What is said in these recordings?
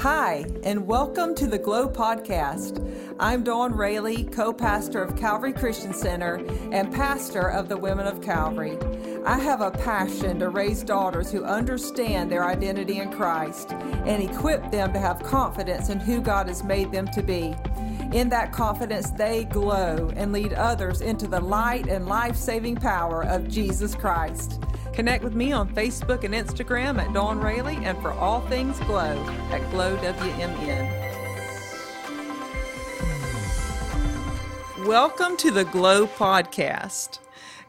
Hi, and welcome to the Glow Podcast. I'm Dawn Rayleigh, co pastor of Calvary Christian Center and pastor of the Women of Calvary. I have a passion to raise daughters who understand their identity in Christ and equip them to have confidence in who God has made them to be. In that confidence, they glow and lead others into the light and life saving power of Jesus Christ. Connect with me on Facebook and Instagram at Dawn Rayleigh and for all things Glow at Glow WMN. Welcome to the Glow Podcast.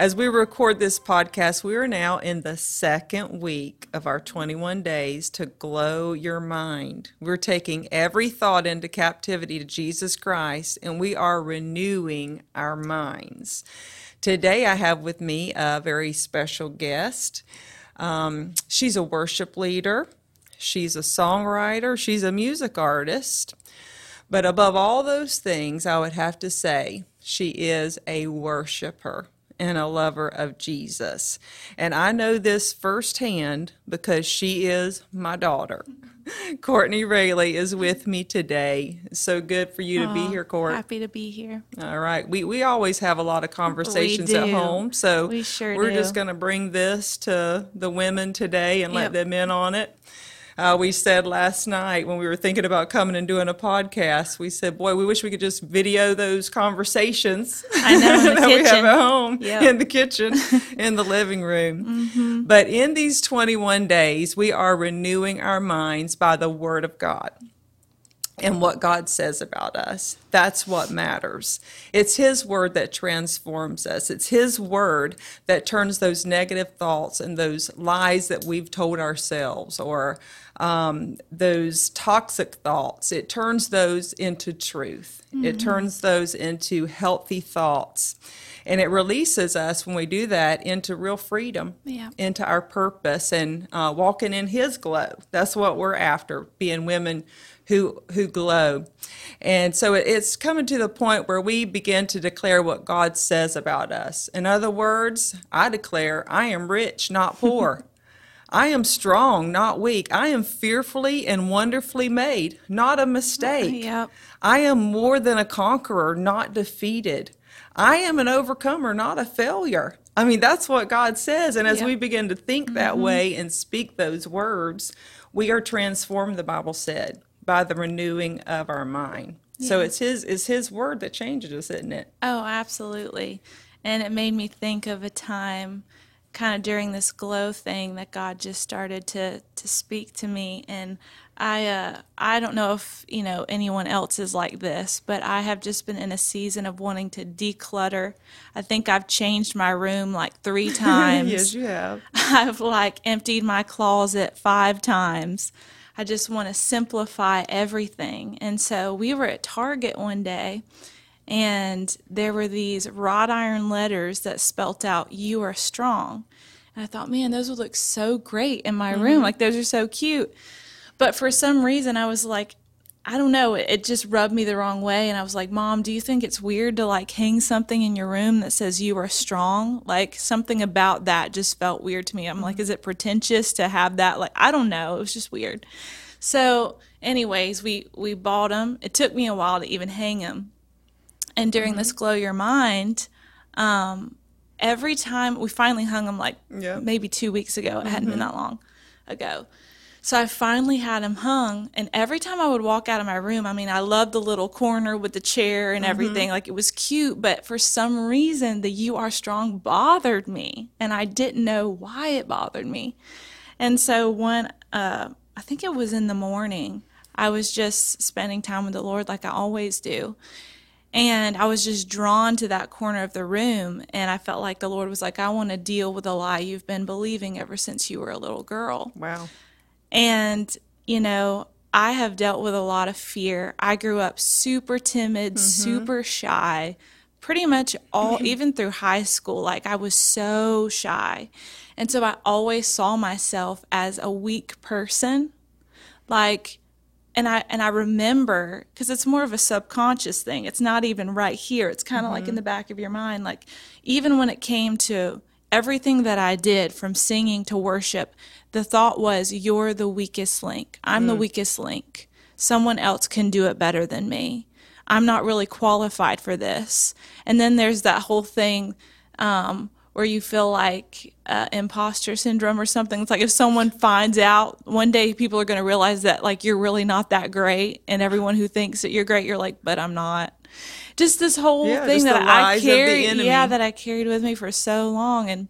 As we record this podcast, we are now in the second week of our 21 days to glow your mind. We're taking every thought into captivity to Jesus Christ and we are renewing our minds. Today, I have with me a very special guest. Um, she's a worship leader, she's a songwriter, she's a music artist. But above all those things, I would have to say she is a worshiper and a lover of Jesus. And I know this firsthand because she is my daughter. Courtney Rayleigh is with me today. So good for you to be here, Court. Happy to be here. All right. We we always have a lot of conversations at home. So We sure we're do. just going to bring this to the women today and let them in on it. Uh, we said last night when we were thinking about coming and doing a podcast, we said, "Boy, we wish we could just video those conversations I know, in the that we have kitchen. at home Yep. in the kitchen, in the living room." Mm-hmm. But in these 21 days, we are renewing our minds by the Word of God and what God says about us. That's what matters. It's His word that transforms us. It's His word that turns those negative thoughts and those lies that we've told ourselves or um, those toxic thoughts, it turns those into truth. It turns those into healthy thoughts. And it releases us when we do that into real freedom, Yeah. into our purpose and uh, walking in His glow. That's what we're after, being women who who glow. And so it's coming to the point where we begin to declare what God says about us. In other words, I declare I am rich, not poor. I am strong, not weak. I am fearfully and wonderfully made, not a mistake. Yep. I am more than a conqueror, not defeated. I am an overcomer, not a failure. I mean, that's what God says. And as Yep. we begin to think that mm-hmm. way and speak those words, we are transformed, the Bible said, by the renewing of our mind. So it's his it's his word that changes us, isn't it? Oh, absolutely. And it made me think of a time kind of during this glow thing that God just started to to speak to me and I uh I don't know if, you know, anyone else is like this, but I have just been in a season of wanting to declutter. I think I've changed my room like 3 times. yes, you have. I've like emptied my closet five times. I just want to simplify everything. And so we were at Target one day and there were these wrought iron letters that spelt out, You are strong. And I thought, man, those would look so great in my room. Mm-hmm. Like, those are so cute. But for some reason, I was like, I don't know, it, it just rubbed me the wrong way. And I was like, Mom, do you think it's weird to like hang something in your room that says you are strong? Like something about that just felt weird to me. I'm like, mm-hmm. is it pretentious to have that? Like, I don't know. It was just weird. So, anyways, we, we bought them. It took me a while to even hang them. And during this mm-hmm. Glow Your Mind, um, every time we finally hung them like Yeah. maybe two weeks ago, it hadn't been mm-hmm. that long ago. So I finally had him hung, and every time I would walk out of my room, I mean, I loved the little corner with the chair and everything. Like it was cute, but for some reason, the "You Are Strong" bothered me, and I didn't know why it bothered me. And so one, uh, I think it was in the morning, I was just spending time with the Lord like I always do. And I was just drawn to that corner of the room. And I felt like the Lord was like, I want to deal with a lie you've been believing ever since you were a little girl. Wow. And, you know, I have dealt with a lot of fear. I grew up super timid, mm-hmm. super shy, pretty much all, even through high school. Like, I was so shy. And so I always saw myself as a weak person. Like, and I and I remember because it's more of a subconscious thing. It's not even right here. It's kind of like in mm-hmm. the back of your mind. Like even when it came to everything that I did from singing to worship, the thought was, "You're the weakest link. I'm the weakest link." someone else can do it better than me. I'm not really qualified for this. And then there's that whole thing um, where you feel like uh, imposter syndrome or something. It's like if someone finds out one day, people are going to realize that like you're really not that great, and everyone who thinks that you're great, you're like, but I'm not. Just this whole Yeah, thing that I lies of the carried, yeah, that I carried with me for so long, and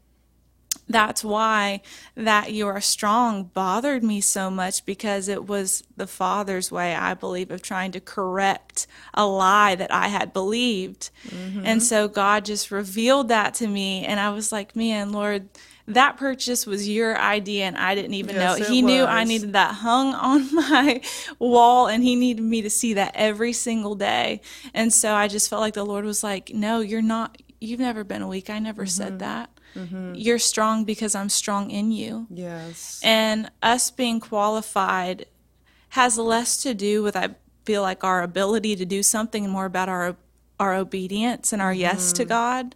that's why that you are strong bothered me so much because it was the father's way i believe of trying to correct a lie that i had believed. Mm-hmm. and so god just revealed that to me. And i was like man lord that purchase was your idea and i didn't even Yes, know it he knew i needed that hung on my wall and he needed me to see that every single day and so i just felt like the lord was like no you're not you've never been weak i never Mm-hmm. said that you're strong because I'm strong in you. Yes. And us being qualified has less to do with, I feel like, our ability to do something and more about our our obedience and our yes Mm-hmm. to God.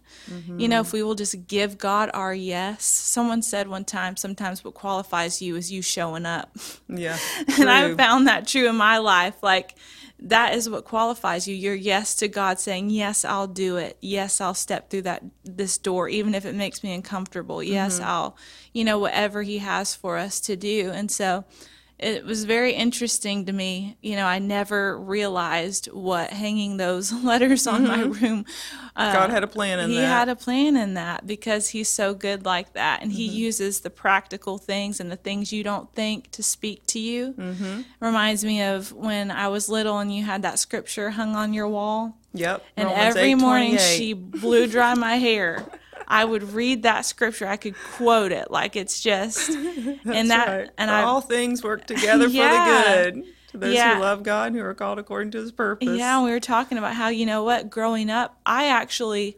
You know, if we will just give God our yes. Someone said one time, sometimes what qualifies you is you showing up. Yeah. And I found that true in my life. Like, that is what qualifies you. Your yes to God saying, Yes, I'll do it. Yes, I'll step through that this door, even if it makes me uncomfortable. Yes, I'll, you know, whatever He has for us to do. And so it was very interesting to me. You know, I never realized what hanging those letters on my mm-hmm. room uh, God had a plan in he that. He had a plan in that because he's so good like that and he mm-hmm. uses the practical things and the things you don't think to speak to you mm-hmm. reminds me of when i was little and you had that scripture hung on your wall yep. and Romans every morning she blew dry my hair i would read that scripture i could quote it like it's just and that Right. and i all things work together Yeah. for the good to those Yeah. who love God who are called according to His purpose. Yeah, we were talking about how, you know what, growing up, I actually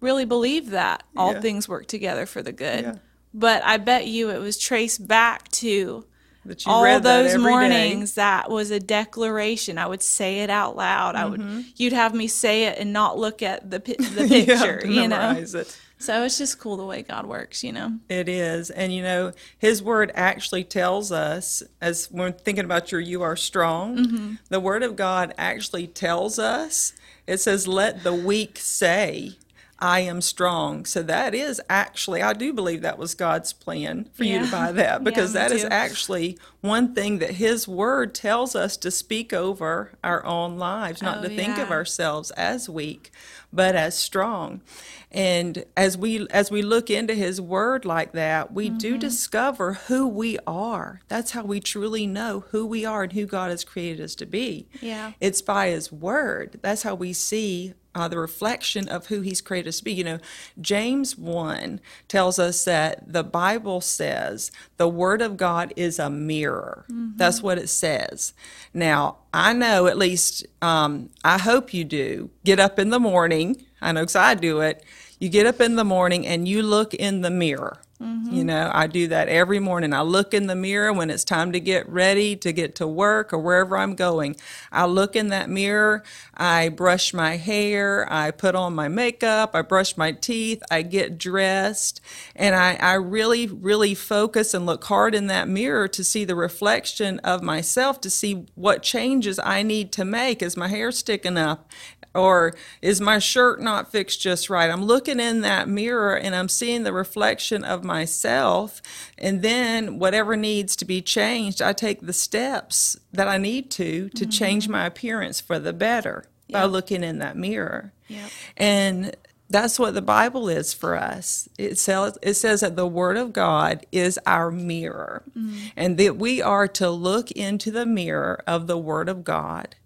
really believed that all Yeah. things work together for the good. But I bet you it was traced back to That you all read those every day. mornings that was a declaration. I would say it out loud. I would mm-hmm. you'd have me say it and not look at the the picture, you know. it. So it's just cool the way God works, you know. It is. And you know, his word actually tells us, as we're thinking about your you are strong, Mm-hmm. the word of God actually tells us, it says, let the weak say, I am strong. So that is actually, I do believe that was God's plan for you to buy that because me that is too. actually one thing that His Word tells us to speak over our own lives, not Oh, to think of ourselves as weak, but as strong. And as we as we look into His Word like that, we Mm-hmm. do discover who we are. That's how we truly know who we are and who God has created us to be. Yeah. It's by His Word. That's how we see uh, the reflection of who He's created us to be. You know, James 1 tells us that the Bible says the Word of God is a mirror. That's what it says. Now, I know at least, um, I hope you do, get up in the morning. I know because I do it. You get up in the morning and you look in the mirror. You mm-hmm. know, I do that every morning. I look in the mirror when it's time to get ready to get to work or wherever I'm going. I look in that mirror, I brush my hair, I put on my makeup, I brush my teeth, I get dressed, and I, I really, really focus and look hard in that mirror to see the reflection of myself, to see what changes I need to make. Is my hair sticking up? Or is my shirt not fixed just right? I'm looking in that mirror and I'm seeing the reflection of myself. And then whatever needs to be changed, I take the steps that I need to to mm-hmm. change my appearance for the better by looking in that mirror. Yep. And that's what the Bible is for us. It says, it says that the Word of God is our mirror, mm-hmm. and that we are to look into the mirror of the Word of God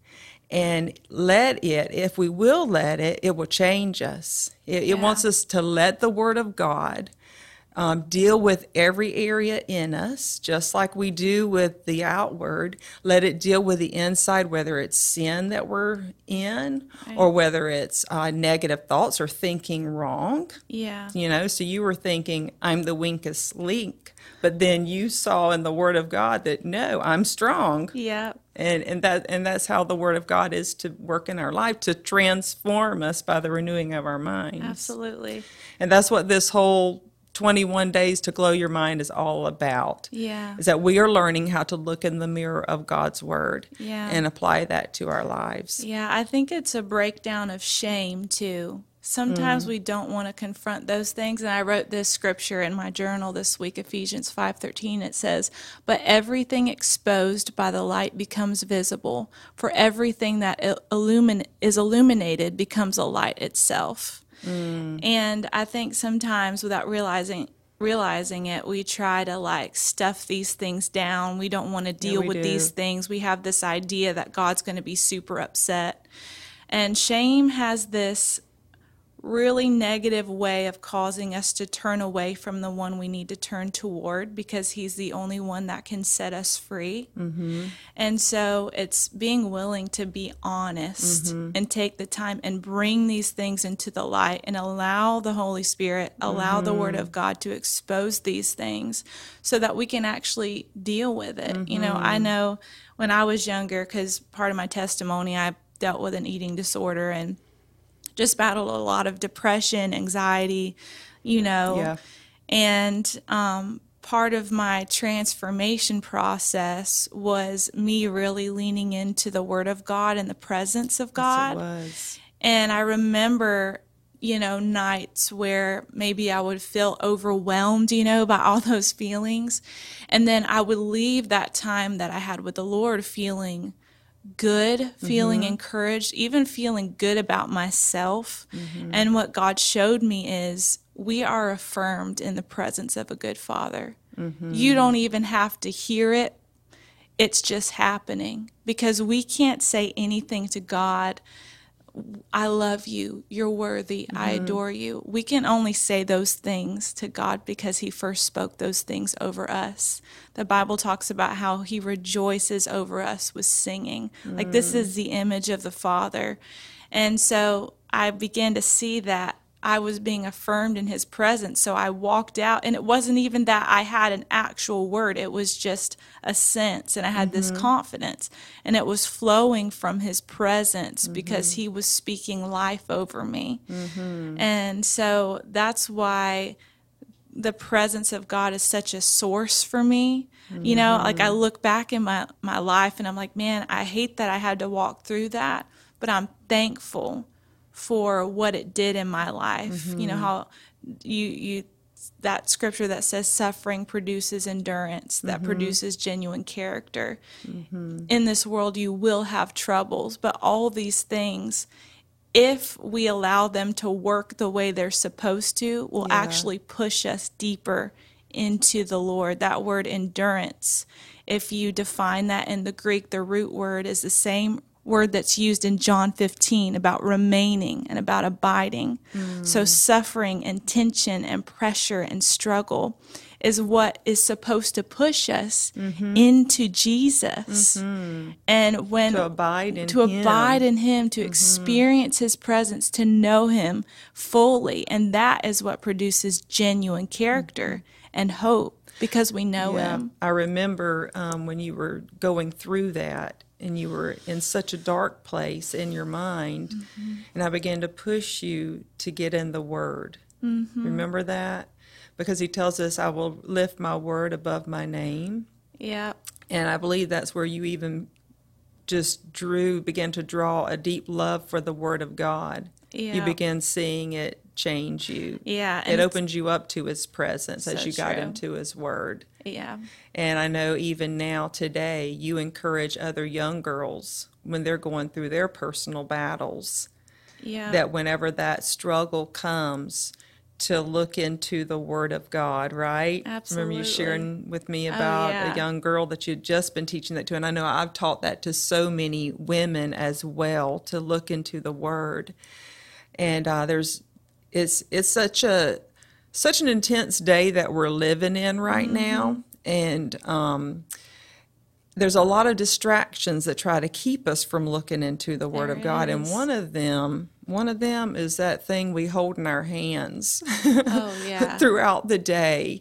and let it, if we will let it, it will change us. It, it wants us to let the Word of God um, deal with every area in us, just like we do with the outward. Let it deal with the inside, whether it's sin that we're in or whether it's uh, negative thoughts or thinking wrong. Yeah. You know, so you were thinking, I'm the weakest link. But then you saw in the Word of God that no, I'm strong. Yeah. And, and that and that's how the Word of God is to work in our life to transform us by the renewing of our minds. Absolutely. And that's what this whole 21 days to glow your mind is all about. Yeah. Is that we are learning how to look in the mirror of God's word Yeah. and apply that to our lives. Yeah, I think it's a breakdown of shame too. Sometimes mm. we don't want to confront those things and I wrote this scripture in my journal this week Ephesians 5:13 it says, "But everything exposed by the light becomes visible, for everything that il- illumin- is illuminated becomes a light itself." And I think sometimes without realizing realizing it, we try to like stuff these things down. We don't want to deal we with do. these things. We have this idea that God's going to be super upset. And shame has this really negative way of causing us to turn away from the one we need to turn toward because he's the only one that can set us free. Mm-hmm. And so it's being willing to be honest mm-hmm. and take the time and bring these things into the light and allow the Holy Spirit, allow the Word mm-hmm. of God to expose these things so that we can actually deal with it. You know, I mm-hmm. know when I was younger, because part of my testimony, I dealt with an eating disorder and just battled a lot of depression, anxiety, you know. Yeah. And um, part of my transformation process was me really leaning into the Word of God and the presence of Yes, God. it was. And I remember, you know, nights where maybe I would feel overwhelmed, you know, by all those feelings. And then I would leave that time that I had with the Lord feeling good, feeling mm-hmm. encouraged, even feeling good about myself. Mm-hmm. And what God showed me is we are affirmed in the presence of a good father. Mm-hmm. You don't even have to hear it it's just happening because we can't say anything to God. I love you. You're worthy. I mm-hmm. adore you. We can only say those things to God because He first spoke those things over us. The Bible talks about how He rejoices over us with singing. Like this mm. is the image of the Father. And so I began to see that I was being affirmed in his presence. So I walked out, and it wasn't even that I had an actual word, it was just a sense, and I had this mm-hmm. confidence. And it was flowing from his presence mm-hmm. because he was speaking life over me. Mm-hmm. And so that's why the presence of God is such a source for me. You know, like I look back in my, my life and I'm like, man, I hate that I had to walk through that, but I'm thankful for what it did in my life. You know, mm-hmm. how you, you, that scripture that says suffering produces endurance, that mm-hmm. produces genuine character. Mm-hmm. In this world, you will have troubles, but all these things, if we allow them to work the way they're supposed to, will Yeah. actually push us deeper into the Lord. That word endurance, if you define that in the Greek, the root word is the same word that's used in John 15 about remaining and about abiding. Mm. So, suffering and tension and pressure and struggle is what is supposed to push us mm-hmm. into Jesus. Mm-hmm. And when To abide in to Him. abide in him, to mm-hmm. experience his presence, to know him fully. And that is what produces genuine character and hope because we know him. I remember um, when you were going through that and you were in such a dark place in your mind, Mm-hmm. and I began to push you to get in the Word. Mm-hmm. Remember that? Because He tells us, I will lift my Word above my name. Yeah. And I believe that's where you even just drew, began to draw a deep love for the Word of God. You Yeah. began seeing it change you. Yeah. It opened you up to His presence as So you got into His Word. Yeah. And I know even now, today, you encourage other young girls when they're going through their personal battles Yeah. that whenever that struggle comes, to look into the Word of God, right? Remember Absolutely. Oh, you sharing with me about yeah. a young girl that you'd just been teaching that to, and I know I've taught that to so many women as well to look into the Word. And uh, there's, it's it's such a such an intense day that we're living in right Mm-hmm. now, and um, there's a lot of distractions that try to keep us from looking into the Word There of God, and one of them, one of them is that thing we hold in our hands oh, yeah. throughout the day.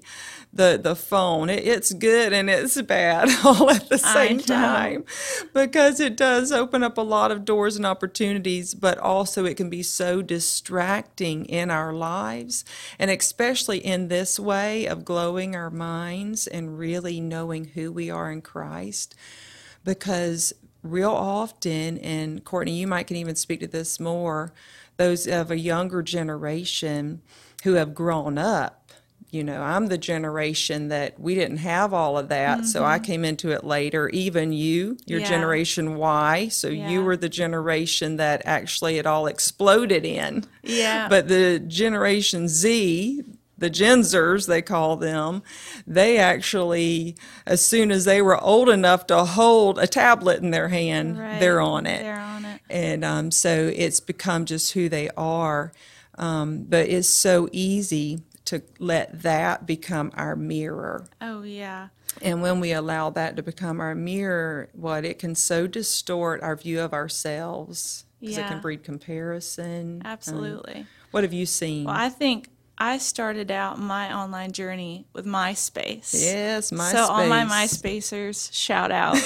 The the phone. It, it's good and it's bad all at the same time because it does open up a lot of doors and opportunities, but also it can be so distracting in our lives, and especially in this way of glowing our minds and really knowing who we are in Christ, because real often, and Courtney, you might can even speak to this more, those of a younger generation who have grown up you know, I'm the generation that we didn't have all of that, so I came into it later. Even you, your Yeah. generation Y, so you were the generation that actually it all exploded in. Yeah. But the generation Z, the Genzers, they call them, they actually, as soon as they were old enough to hold a tablet in their hand, Right. they're on it They're on it. and um, so it's become just who they are. Um, but it's so easy to let that become our mirror. Oh yeah. And when we allow that to become our mirror, what it can so distort our view of ourselves because it can breed comparison. Um, Absolutely. what have you seen? Well, I think I started out my online journey with MySpace. yes, my So all my MySpacers, shout out.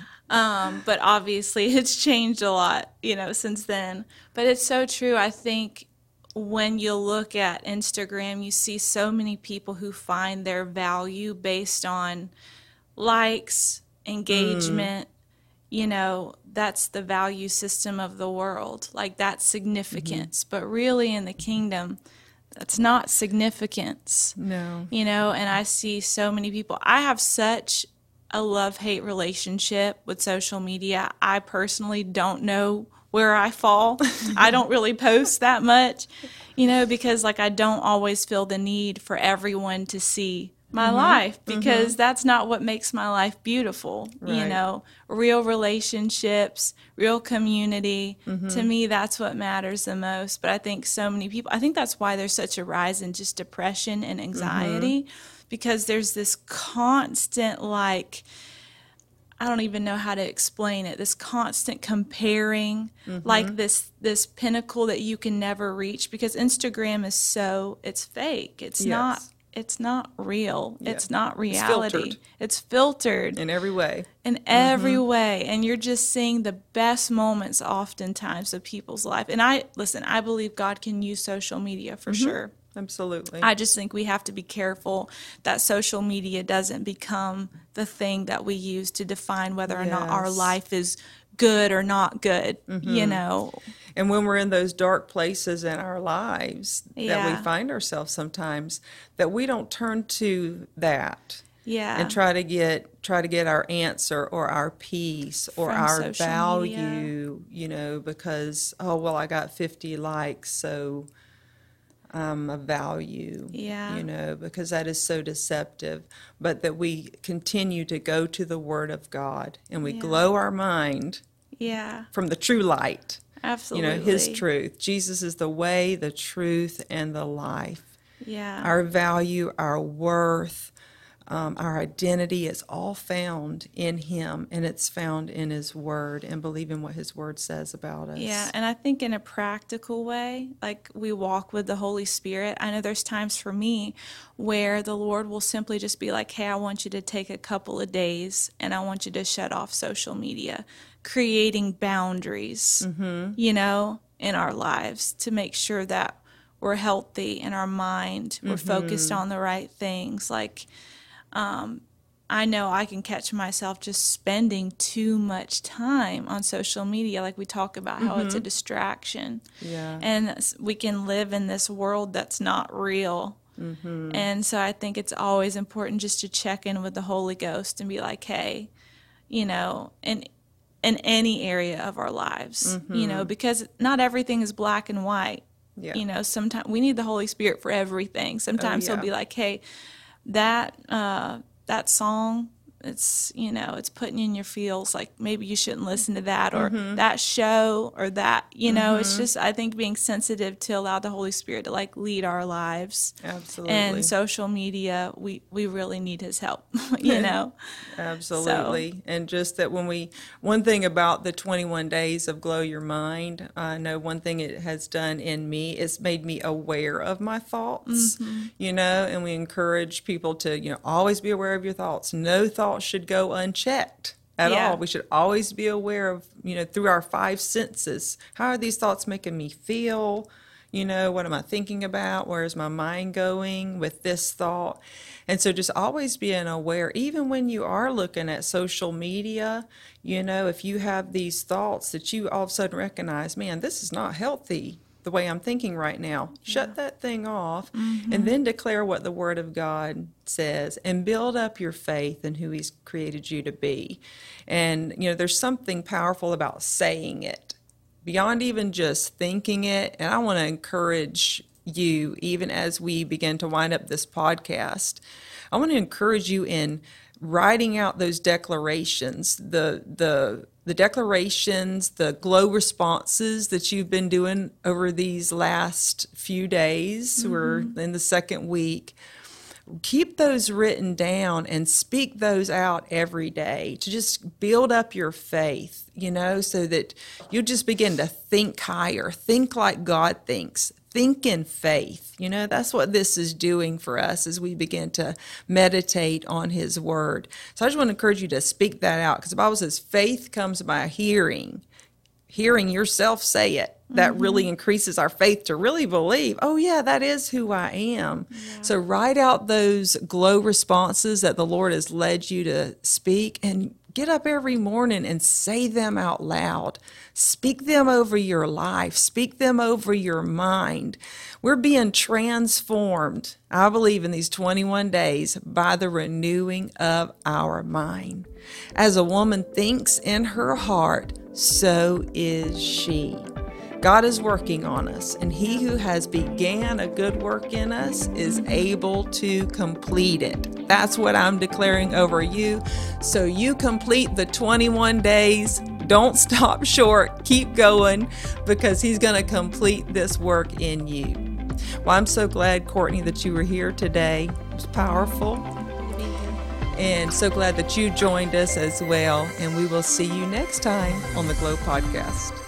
um, but obviously, it's changed a lot, you know, since then. But it's so true. I think when you look at Instagram, you see so many people who find their value based on likes, engagement. Mm. You know, that's the value system of the world. Like that's significance. Mm-hmm. But really, in the kingdom, that's not significance No. you know and i see so many people i have such a love hate relationship with social media i personally don't know where i fall. I don't really post that much you know because like i don't always feel the need for everyone to see my mm-hmm. life mm-hmm. because that's not what makes my life beautiful you know. Real relationships real community to mm-hmm. me that's what matters the most. But i think so many people i think that's why there's such a rise in just depression and anxiety because there's this constant like I don't even know how to explain it. This constant comparing, mm-hmm. like this this pinnacle that you can never reach because Instagram is so it's fake. It's not it's not real. It's not reality. It's filtered In every way. in mm-hmm. every way and you're just seeing the best moments oftentimes of people's life. And I listen, I believe God can use social media for mm-hmm. sure. Absolutely. I just think we have to be careful that social media doesn't become the thing that we use to define whether or not our life is good or not good. You mm-hmm. know, And when we're in those dark places in our lives that we find ourselves sometimes, that we don't turn to that yeah. and try to get try to get our answer or our peace or From our value, you know, because oh well, I got fifty likes, so I'm a value. Yeah. You know, because that is so deceptive. But that we continue to go to the Word of God and we Yeah. glow our mind yeah. from the true light Absolutely. you know his truth jesus is the way the truth and the life Yeah. our value our worth um, our identity is all found in him and it's found in his word and believing what his word says about us. Yeah, and I think in a practical way, like we walk with the Holy Spirit, I know there's times for me where the Lord will simply just be like, hey, I want you to take a couple of days and I want you to shut off social media, creating boundaries, you know, in our lives to make sure that we're healthy in our mind, we're focused on the right things. Like, Um, I know I can catch myself just spending too much time on social media. Like we talk about how it's a mm-hmm. distraction. yeah And we can live in this world that's not real. Mm-hmm. And so I think it's always important just to check in with the Holy Ghost and be like, hey, you know, in in any area of our lives, you know, mm-hmm. because not everything is black and white. Yeah. You know, sometimes we need the Holy Spirit for everything. Oh, sometimes yeah. he'll be like, hey, that uh, that song it's you know it's putting in your feels like maybe you shouldn't listen to that or mm-hmm. that show or that you know it's mm-hmm. just i think being sensitive to allow the holy spirit to like lead our lives Absolutely. and social media we we really need his help you know Absolutely. And just that when we, one thing about the 21 days of Glow Your Mind, I know one thing it has done in me is made me aware of my thoughts, mm-hmm. you know, and we encourage people to, you know, always be aware of your thoughts. No thought should go unchecked at Yeah. all. We should always be aware of, you know, through our five senses. How are these thoughts making me feel? You know, what am I thinking about? Where is my mind going with this thought? And so just always being aware, even when you are looking at social media, you know, if you have these thoughts that you all of a sudden recognize, man, this is not healthy the way I'm thinking right now. Shut that thing off mm-hmm. and then declare what the Word of God says and build up your faith in who He's created you to be. And, you know, there's something powerful about saying it beyond even just thinking it. And I want to encourage you, even as we begin to wind up this podcast, I want to encourage you in writing out those declarations, the the the declarations, the glow responses that you've been doing over these last few days. We're mm-hmm. in the second week keep those written down and speak those out every day to just build up your faith, you know, so that you just begin to think higher, think like God thinks, think in faith. You know, that's what this is doing for us as we begin to meditate on His Word. So I just want to encourage you to speak that out because the Bible says faith comes by hearing hearing yourself say it that mm-hmm. really increases our faith to really believe oh yeah that is who i am so write out those glow responses that the lord has led you to speak and get up every morning and say them out loud. Speak them over your life. Speak them over your mind. We're being transformed i believe in these 21 days by the renewing of our mind. As a woman thinks in her heart so is she. God is working on us, and he who has began a good work in us is able to complete it. That's what I'm declaring over you. So you complete the 21 days. Don't stop short. Keep going because he's going to complete this work in you. Well, I'm so glad, Courtney, that you were here today. It was powerful and so glad that you joined us as well. And we will see you next time on the Glow Podcast.